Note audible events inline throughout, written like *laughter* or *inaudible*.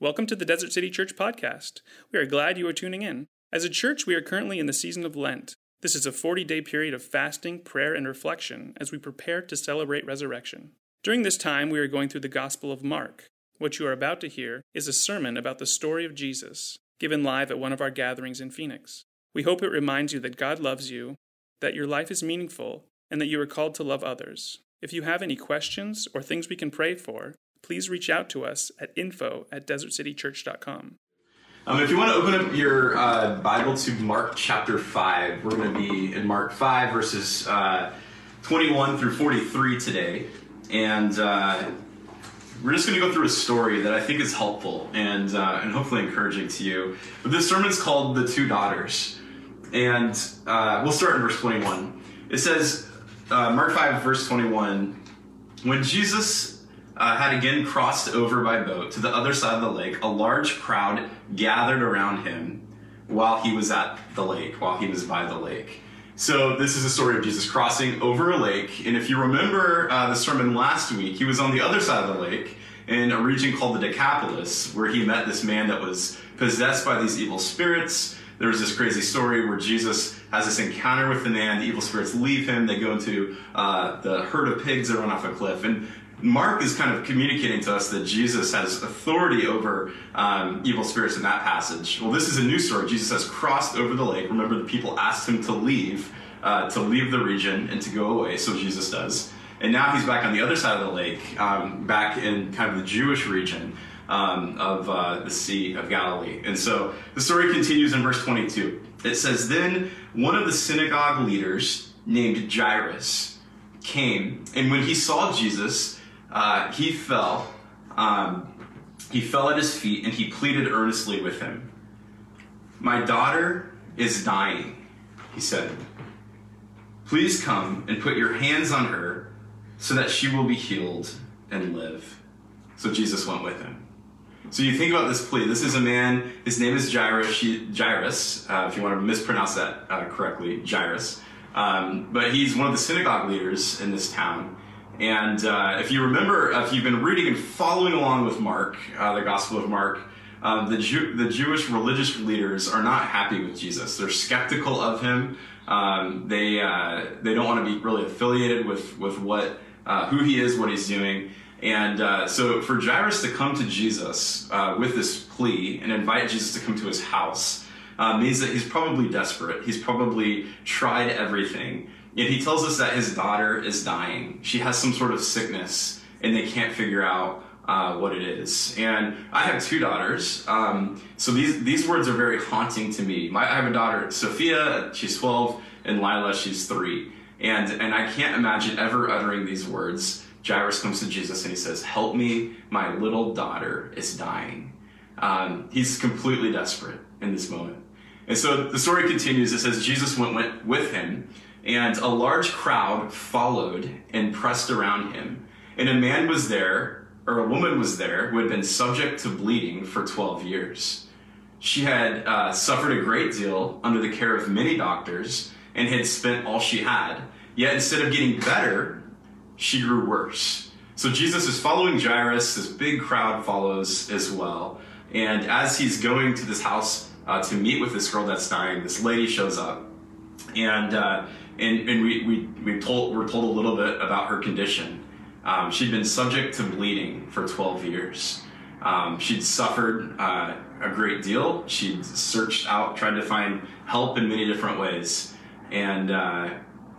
Welcome to the Desert City Church podcast. We are glad you are tuning in. As a church, we are currently in the season of Lent. This is a 40 day period of fasting, prayer, and reflection as we prepare to celebrate resurrection. During this time, we are going through the Gospel of Mark. What you are about to hear is a sermon about the story of Jesus, given live at one of our gatherings in Phoenix. We hope it reminds you that God loves you, that your life is meaningful, and that you are called to love others. If you have any questions or things we can pray for, please reach out to us at info at desertcitychurch.com. Um, if you want to open up your uh, Bible to Mark chapter 5, we're going to be in Mark 5, verses uh, 21 through 43 today. And uh, we're just going to go through a story that I think is helpful and, uh, and hopefully encouraging to you. But this sermon's called The Two Daughters. And uh, we'll start in verse 21. It says, uh, Mark 5, verse 21, when Jesus uh, had again crossed over by boat to the other side of the lake, a large crowd gathered around him while he was at the lake, while he was by the lake. So, this is a story of Jesus crossing over a lake. And if you remember uh, the sermon last week, he was on the other side of the lake in a region called the Decapolis, where he met this man that was possessed by these evil spirits. There was this crazy story where Jesus has this encounter with the man. The evil spirits leave him. They go into uh, the herd of pigs that run off a cliff. And Mark is kind of communicating to us that Jesus has authority over um, evil spirits in that passage. Well, this is a new story. Jesus has crossed over the lake. Remember, the people asked him to leave, uh, to leave the region and to go away, so Jesus does. And now he's back on the other side of the lake, um, back in kind of the Jewish region um, of uh, the Sea of Galilee. And so the story continues in verse 22. It says, Then one of the synagogue leaders named Jairus came, and when he saw Jesus, uh, he fell. Um, he fell at his feet and he pleaded earnestly with him. My daughter is dying, he said. Please come and put your hands on her so that she will be healed and live. So Jesus went with him. So you think about this plea. This is a man, his name is Jairus, Jairus uh, if you want to mispronounce that uh, correctly, Jairus. Um, but he's one of the synagogue leaders in this town. And uh, if you remember, if you've been reading and following along with Mark, uh, the Gospel of Mark, um, the, Jew- the Jewish religious leaders are not happy with Jesus. They're skeptical of him. Um, they uh, they don't want to be really affiliated with with what uh, who he is, what he's doing. And uh, so for Jairus to come to Jesus with this plea and invite Jesus to come to his house means that he's probably desperate. He's probably tried everything. Yet he tells us that his daughter is dying. She has some sort of sickness, and they can't figure out uh, what it is. And I have two daughters, um, so these these words are very haunting to me. My, I have a daughter, Sophia. She's 12, and Lila, she's three. And and I can't imagine ever uttering these words. Jairus comes to Jesus and he says, "Help me, my little daughter is dying." Um, he's completely desperate in this moment. And so the story continues. It says Jesus went, went with him and a large crowd followed and pressed around him. And a man was there, or a woman was there, who had been subject to bleeding for 12 years. She had uh, suffered a great deal under the care of many doctors and had spent all she had. Yet instead of getting better, she grew worse. So Jesus is following Jairus. This big crowd follows as well. And as he's going to this house uh, to meet with this girl that's dying, this lady shows up. And uh, and, and we, we, we told, were told a little bit about her condition. Um, she'd been subject to bleeding for 12 years. Um, she'd suffered uh, a great deal. She'd searched out, tried to find help in many different ways, and uh,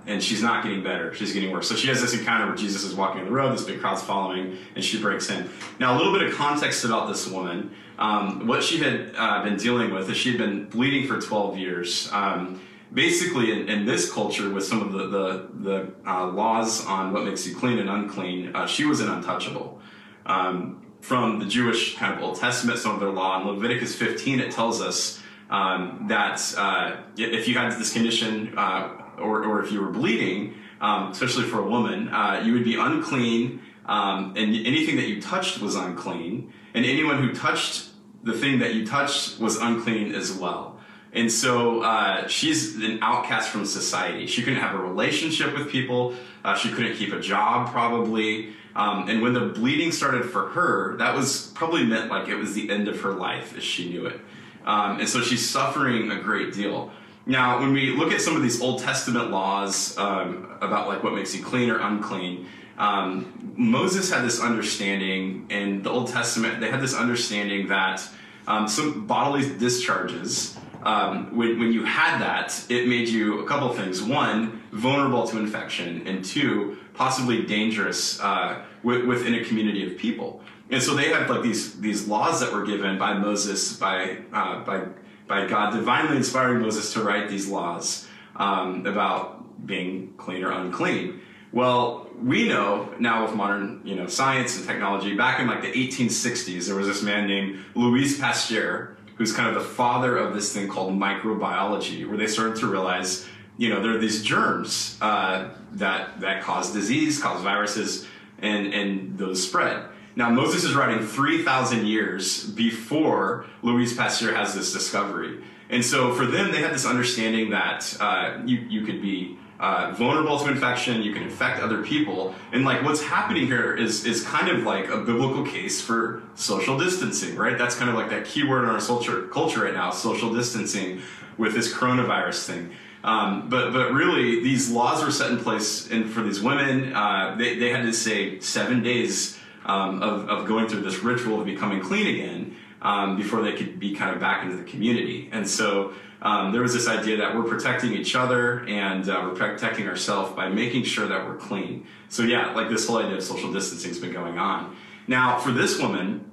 and she's not getting better. She's getting worse. So she has this encounter where Jesus is walking on the road. This big crowd's following, and she breaks in. Now, a little bit of context about this woman. Um, what she had uh, been dealing with is she had been bleeding for 12 years. Um, basically in, in, this culture with some of the the, the uh, laws on what makes you clean and unclean uh, she was an untouchable. Um, from the jewish kind of old testament some of their law in leviticus 15 it tells us um, that uh, if you had this condition uh, or, or if you were bleeding um, especially for a woman uh, you would be unclean um, and anything that you touched was unclean and anyone who touched the thing that you touched was unclean as well and so uh, she's an outcast from society. She couldn't have a relationship with people. Uh, she couldn't keep a job, probably. Um, and when the bleeding started for her, that was probably meant like it was the end of her life as she knew it. Um, and so she's suffering a great deal. Now, when we look at some of these Old Testament laws um, about like what makes you clean or unclean, um, Moses had this understanding in the Old Testament. They had this understanding that um, some bodily discharges, um, when, when you had that, it made you a couple things. One, vulnerable to infection, and two, possibly dangerous uh, within a community of people. And so they had like these these laws that were given by Moses, by uh, by by God divinely inspiring Moses to write these laws um, about being clean or unclean. Well, we know now with modern, you know, science and technology. Back in like the 1860s, there was this man named Louis Pasteur, who's kind of the father of this thing called microbiology, where they started to realize, you know, there are these germs uh, that that cause disease, cause viruses, and and those spread. Now Moses is writing 3,000 years before Louis Pasteur has this discovery, and so for them, they had this understanding that uh, you you could be uh, vulnerable to infection. You can infect other people, and like what's happening here is is kind of like a biblical case for social distancing, right? That's kind of like that key word in our culture culture right now: social distancing with this coronavirus thing. Um, but but really, these laws were set in place, and for these women, uh, they they had to say seven days um, of of going through this ritual of becoming clean again um, before they could be kind of back into the community, and so um, there was this idea that we're protecting each other and uh, we're protecting ourselves by making sure that we're clean. So yeah, like this whole idea of social distancing has been going on. Now, for this woman,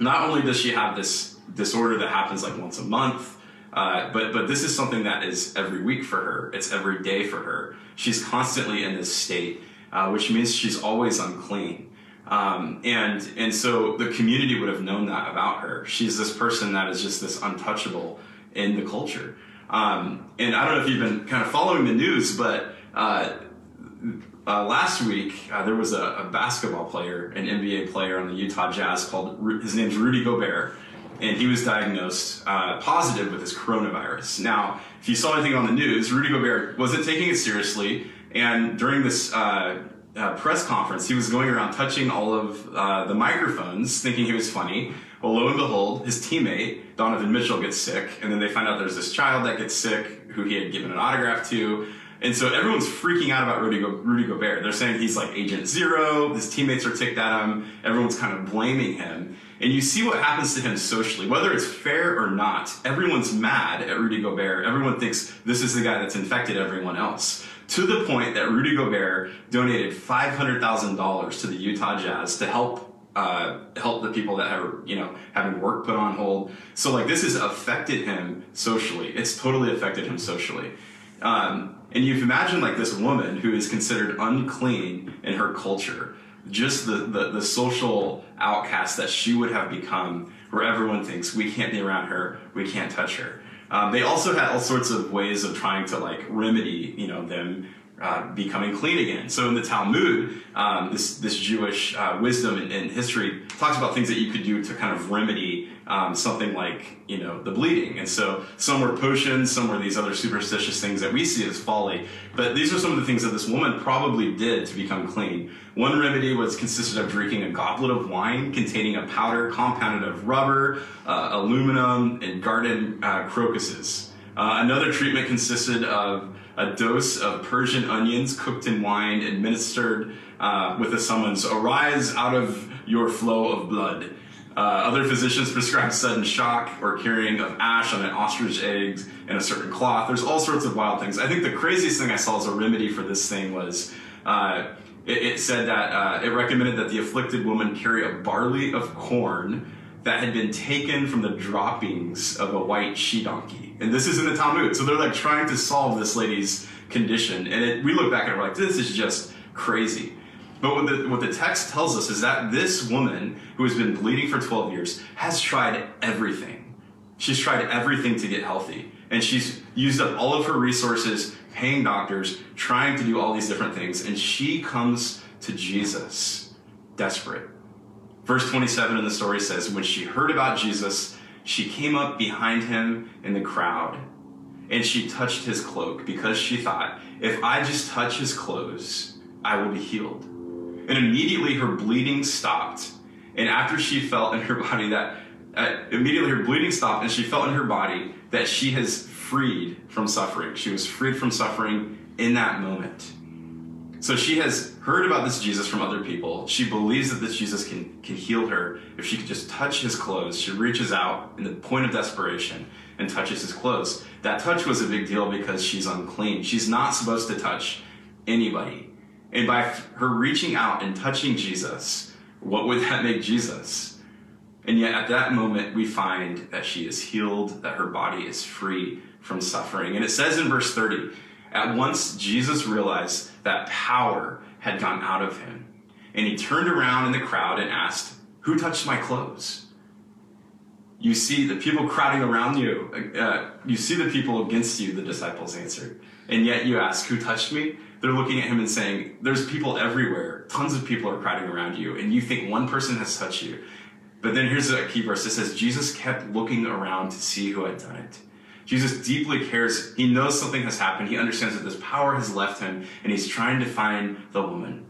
not only does she have this disorder that happens like once a month, uh, but but this is something that is every week for her. It's every day for her. She's constantly in this state, uh, which means she's always unclean. Um, and and so the community would have known that about her. She's this person that is just this untouchable in the culture. Um, and I don't know if you've been kind of following the news, but uh, uh, last week uh, there was a, a, basketball player, an NBA player on the Utah Jazz called his name's Rudy Gobert, and he was diagnosed uh, positive with this coronavirus. Now, if you saw anything on the news, Rudy Gobert wasn't taking it seriously, and during this. Uh, uh, press conference, he was going around touching all of the microphones, thinking he was funny, well, lo and behold, his teammate, Donovan Mitchell, gets sick, and then they find out there's this child that gets sick who he had given an autograph to. And so everyone's freaking out about Rudy, Go- Rudy Gobert. They're saying he's like Agent Zero. His teammates are ticked at him. Everyone's kind of blaming him. And you see what happens to him socially, whether it's fair or not. Everyone's mad at Rudy Gobert. Everyone thinks this is the guy that's infected everyone else. To the point that Rudy Gobert donated $500,000 to the Utah Jazz to help uh, help the people that are you know having work put on hold. So like this has affected him socially. It's totally affected him socially. Um, and you've imagined like this woman who is considered unclean in her culture, just the, the, the social outcast that she would have become, where everyone thinks we can't be around her, we can't touch her. Um, they also had all sorts of ways of trying to like remedy, you know, them uh, becoming clean again. So in the Talmud, um, this this Jewish uh, wisdom and, history talks about things that you could do to kind of remedy um, something like you know the bleeding. And so some were potions, some were these other superstitious things that we see as folly. But these are some of the things that this woman probably did to become clean. One remedy was consisted of drinking a goblet of wine containing a powder compounded of rubber, uh, aluminum, and garden uh, crocuses. Uh, another treatment consisted of a dose of Persian onions cooked in wine administered uh, with a summons, Arise out of your flow of blood. Uh, other physicians prescribe sudden shock or curing of ash on an ostrich egg in a certain cloth. There's all sorts of wild things. I think the craziest thing I saw as a remedy for this thing was uh, it, it, said that uh, it recommended that the afflicted woman carry a barley of corn that had been taken from the droppings of a white she donkey. And this is in the Talmud. So they're like trying to solve this lady's condition. And it, we look back and we're like, this is just crazy. But what the, what the text tells us is that this woman who has been bleeding for 12 years has tried everything. She's tried everything to get healthy. And she's used up all of her resources, paying doctors, trying to do all these different things. And she comes to Jesus desperate Verse 27 in the story says, When she heard about Jesus, she came up behind him in the crowd and she touched his cloak because she thought, if I just touch his clothes, I will be healed. And immediately her bleeding stopped. And after she felt in her *laughs* body that, uh, immediately her bleeding stopped, and she felt in her body that she has freed from suffering. She was freed from suffering in that moment. So she has heard about this Jesus from other people. She believes that this Jesus can, can heal her if she could just touch his clothes. She reaches out in the point of desperation and touches his clothes. That touch was a big deal because she's unclean. She's not supposed to touch anybody. And by her reaching out and touching Jesus, what would that make Jesus? And yet at that moment, we find that she is healed, that her body is free from suffering. And it says in verse 30, at once Jesus realized that power had gone out of him. And he turned around in the crowd and asked, Who touched my clothes? You see the people crowding around you. Uh, you see the people against you, the disciples answered. And yet you ask, Who touched me? They're looking at him and saying, There's people everywhere. Tons of people are crowding around you. And you think one person has touched you. But then here's a key verse it says, Jesus kept looking around to see who had done it. Jesus deeply cares. He knows something has happened. He understands that this power has left him, and he's trying to find the woman.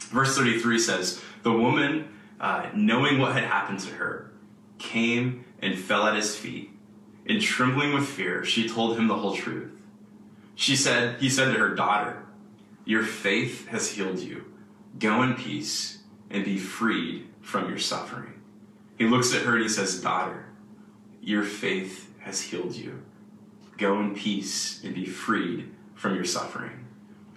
Verse 33 says, The woman, uh, knowing what had happened to her, came and fell at his feet. And trembling with fear, she told him the whole truth. She said, He said to her, Daughter, your faith has healed you. Go in peace and be freed from your suffering. He looks at her and he says, Daughter, your faith has healed you. Go in peace and be freed from your suffering.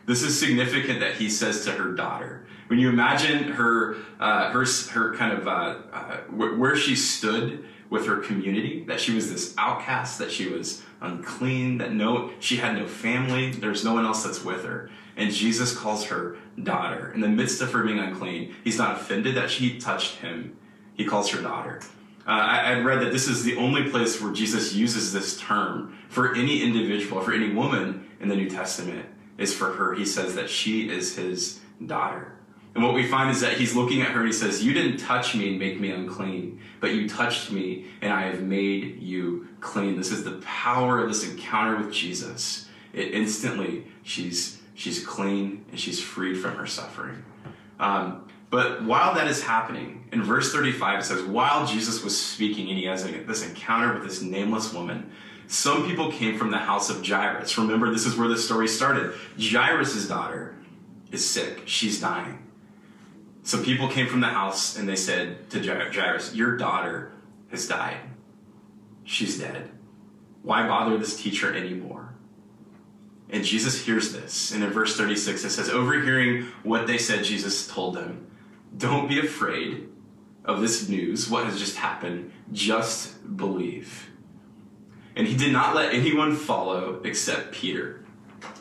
This is significant that he says to her daughter. When you imagine her, uh, her, her kind of uh, uh, where she stood with her community, that she was this outcast, that she was unclean, that no, she had no family, there's no one else that's with her. And Jesus calls her daughter. In the midst of her being unclean, he's not offended that she touched him. He calls her daughter. Uh, I, I read that this is the only place where Jesus uses this term for any individual, for any woman in the New Testament, is for her. He says that she is his daughter. And what we find is that he's looking at her and he says, You didn't touch me and make me unclean, but you touched me and I have made you clean. This is the power of this encounter with Jesus. It instantly, she's, she's clean and she's freed from her suffering. Um, but while that is happening, in verse 35, it says, While Jesus was speaking and he has this encounter with this nameless woman, some people came from the house of Jairus. Remember, this is where the story started. Jairus' daughter is sick, she's dying. Some people came from the house and they said to Jairus, Your daughter has died. She's dead. Why bother this teacher anymore? And Jesus hears this. And in verse 36, it says, Overhearing what they said, Jesus told them, don't be afraid of this news, what has just happened. Just believe. And he did not let anyone follow except Peter,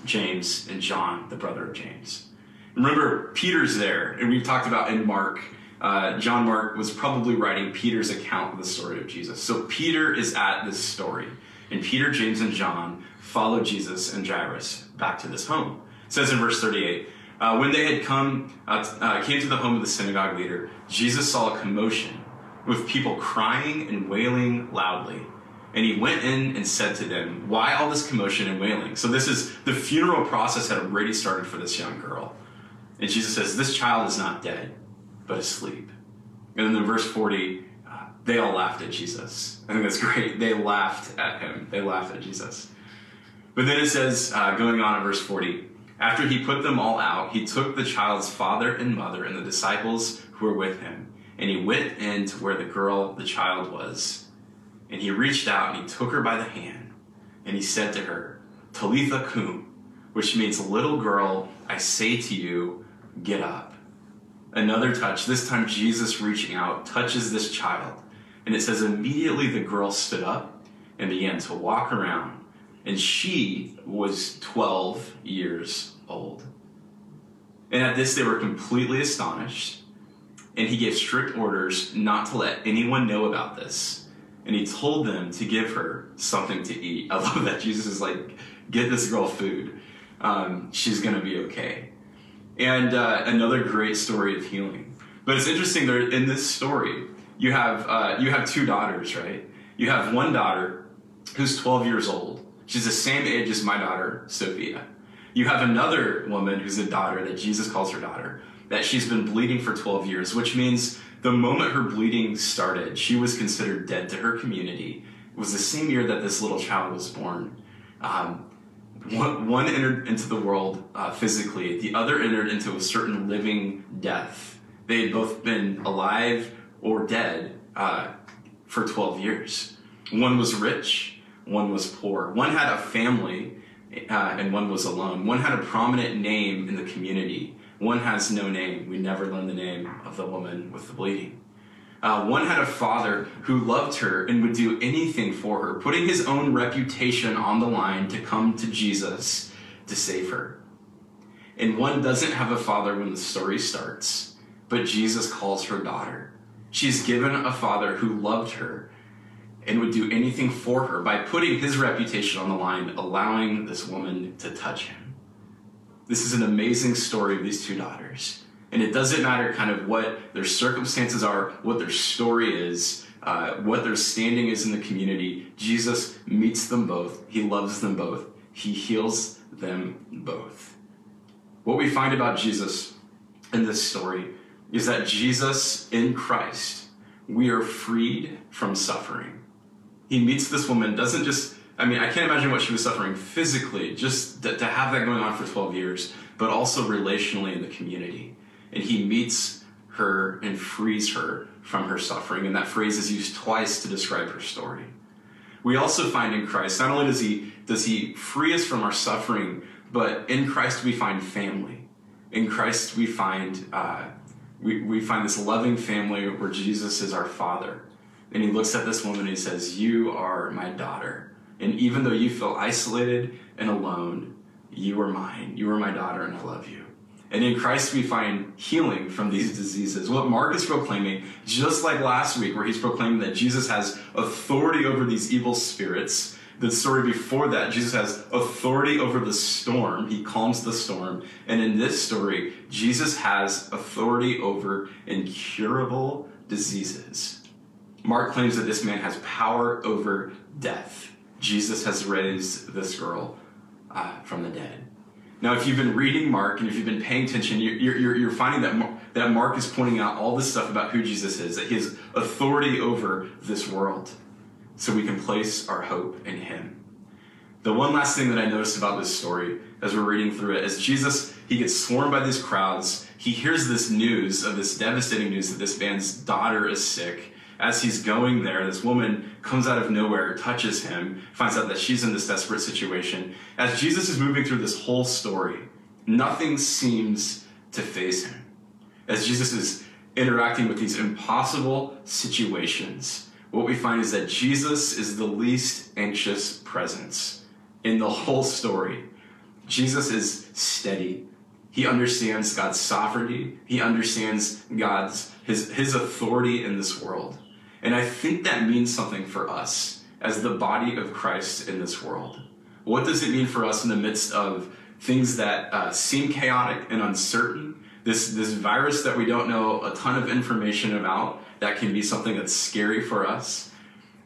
James, and John, the brother of James. Remember, Peter's there, and we've talked about in Mark. Uh, John Mark was probably writing Peter's account of the story of Jesus. So Peter is at this story, and Peter, James, and John follow Jesus and Jairus back to this home. It says in verse 38 uh, when they had come, uh, uh, came to the home of the synagogue leader, Jesus saw a commotion with people crying and wailing loudly. And he went in and said to them, Why all this commotion and wailing? So, this is the funeral process had already started for this young girl. And Jesus says, This child is not dead, but asleep. And then in verse 40, uh, they all laughed at Jesus. I think that's *laughs* great. They laughed at him, they laughed at Jesus. But then it says, uh, going on in verse 40, after he put them all out, he took the child's father and mother and the disciples who were with him, and he went in to where the girl, the child, was. And he reached out and he took her by the hand, and he said to her, Talitha cum, which means, little girl, I say to you, get up. Another touch, this time Jesus reaching out, touches this child. And it says, immediately the girl stood up and began to walk around and she was 12 years old. And at this, they were completely astonished, and he gave strict orders not to let anyone know about this. And he told them to give her something to eat. *laughs* I love that Jesus is like, get this girl food. Um, she's going to be okay. And uh, another great story of healing. But it's interesting, there in this story, you have, uh, you have two daughters, right? You have one daughter who's 12 years old She's the same age as my daughter, Sophia. You have another woman who's a daughter that Jesus calls her daughter, that she's been bleeding for 12 years, which means the moment her bleeding started, she was considered dead to her community. It was the same year that this little child was born. Um, one, one, entered into the world uh, physically, the other entered into a certain living death. They had both been alive or dead uh, for 12 years. One was rich, one was poor. One had a family, uh, and one was alone. One had a prominent name in the community. One has no name. We never learn the name of the woman with the bleeding. Uh, one had a father who loved her and would do anything for her, putting his own reputation on the line to come to Jesus to save her. And one doesn't have a father when the story starts, but Jesus calls her daughter. She's given a father who loved her and would do anything for her by putting his reputation on the line, allowing this woman to touch him. This is an amazing story of these two daughters. And it doesn't matter kind of what their circumstances are, what their story is, uh, what their standing is in the community. Jesus meets them both. He loves them both. He heals them both. What we find about Jesus in this story is that Jesus in Christ, we are freed from suffering. He meets this woman, doesn't just, I mean, I can't imagine what she was suffering physically, just to, to have that going on for 12 years, but also relationally in the community and he meets her and frees her from her suffering. And that phrase is used twice to describe her story. We also find in Christ, not only does he, does he free us from our suffering, but in Christ we find family. In Christ we find, uh, we, we find this loving family where Jesus is our father. And he looks at this woman and he says, You are my daughter. And even though you feel isolated and alone, you are mine. You are my daughter, and I love you. And in Christ, we find healing from these diseases. What Mark is proclaiming, just like last week, where he's proclaiming that Jesus has authority over these evil spirits. The story before that, Jesus has authority over the storm. He calms the storm. And in this story, Jesus has authority over incurable diseases. Mark claims that this man has power over death. Jesus has raised this girl uh, from the dead. Now, if you've been reading Mark and if you've been paying attention, you're, you're, you're finding that Mark, that Mark is pointing out all this stuff about who Jesus is, that he has authority over this world, so we can place our hope in him. The one last thing that I noticed about this story as we're reading through it is Jesus, he gets swarmed by these crowds. He hears this news of this devastating news that this man's daughter is sick as he's going there, this woman comes out of nowhere, touches him, finds out that she's in this desperate situation. As Jesus is moving through this whole story, nothing seems to faze him. As Jesus is interacting with these impossible situations, what we find is that Jesus is the least anxious presence in the whole story. Jesus is steady. He understands God's sovereignty. He understands God's his, his authority in this world. And I think that means something for us as the body of Christ in this world. What does it mean for us in the midst of things that uh, seem chaotic and uncertain? This, this virus that we don't know a ton of information about, that can be something that's scary for us.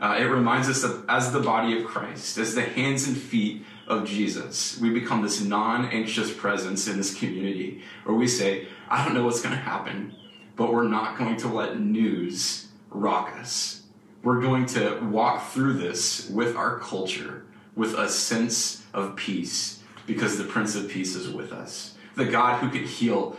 Uh, it reminds us that as the body of Christ, as the hands and feet of Jesus, we become this non anxious presence in this community where we say, I don't know what's going to happen, but we're not going to let news rock us. We're going to walk through this with our culture, with a sense of peace, because the Prince of Peace is with us. The God who can heal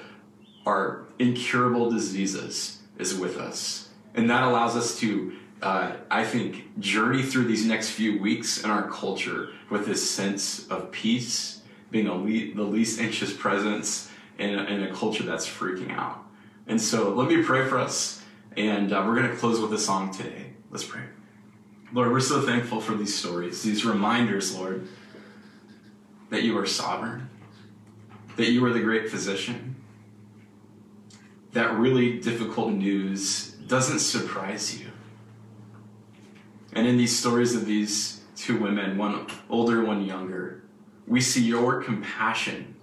our incurable diseases is with us. And that allows us to, uh, I think, journey through these next few weeks in our culture with this sense of peace, being le- the least anxious presence in a, in a culture that's freaking out. And so let me pray for us and uh, we're going to close with a song today. Let's pray. Lord, we're so thankful for these stories, these reminders, Lord, that you are sovereign, that you are the great physician, that really difficult news doesn't surprise you. And in these stories of these two women, one older, one younger, we see your compassion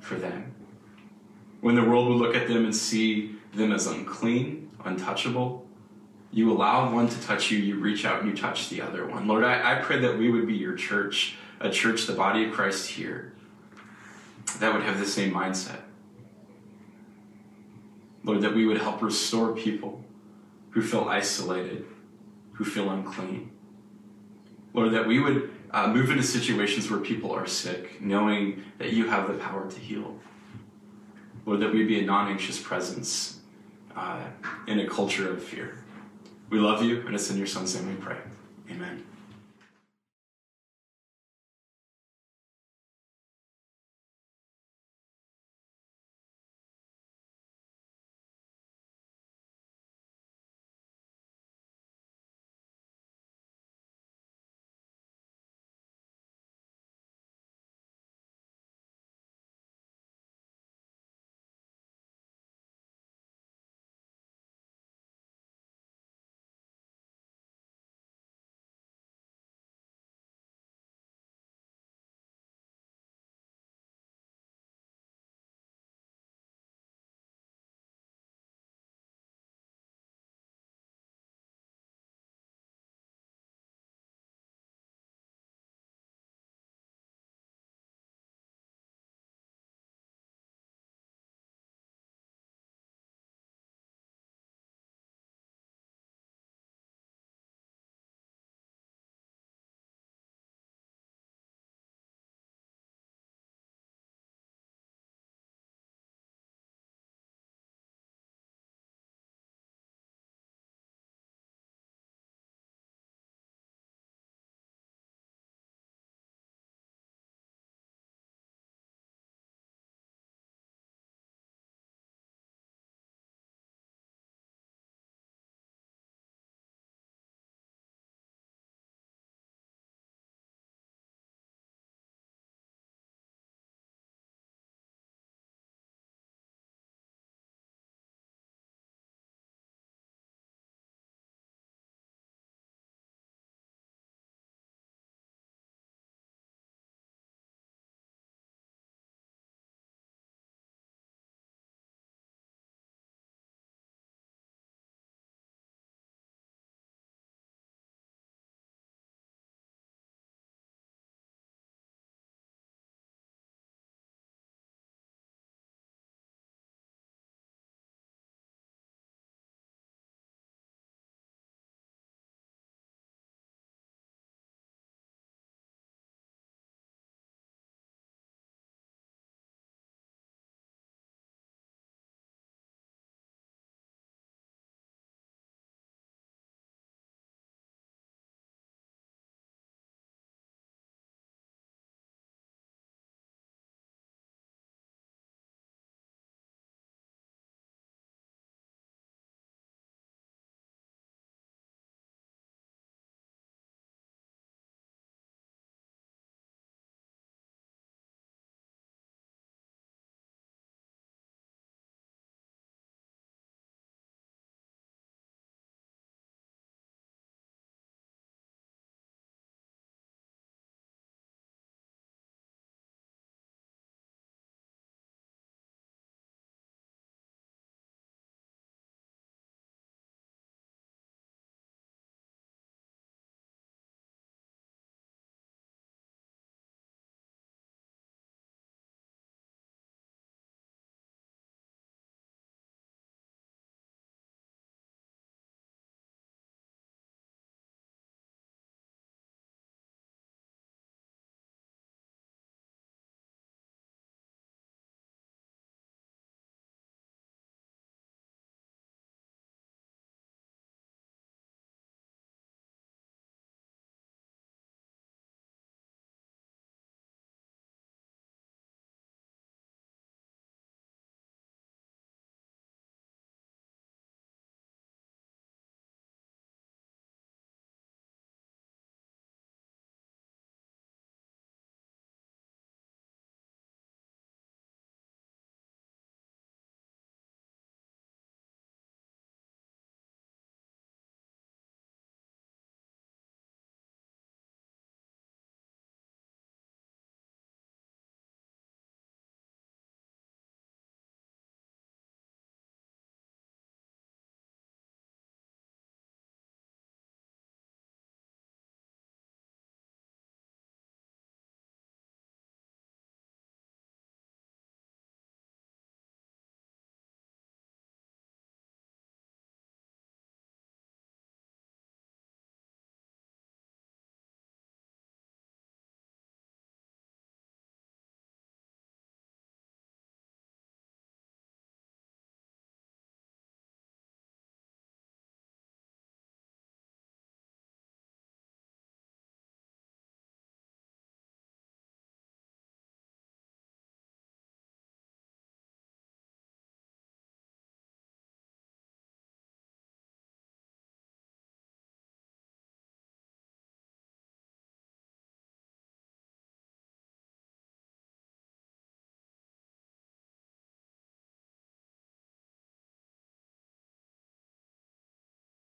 for them. When the world would look at them and see them as unclean, untouchable. You allow one to touch you, you reach out and you touch the other one. Lord, I, I pray that we would be your church, a church, the body of Christ here, that would have the same mindset. Lord, that we would help restore people who feel isolated, who feel unclean. Lord, that we would uh, move into situations where people are sick, knowing that you have the power to heal. Lord, that we be a non anxious presence uh, in a culture of fear. We love you, and it's in your son's name we pray. Amen.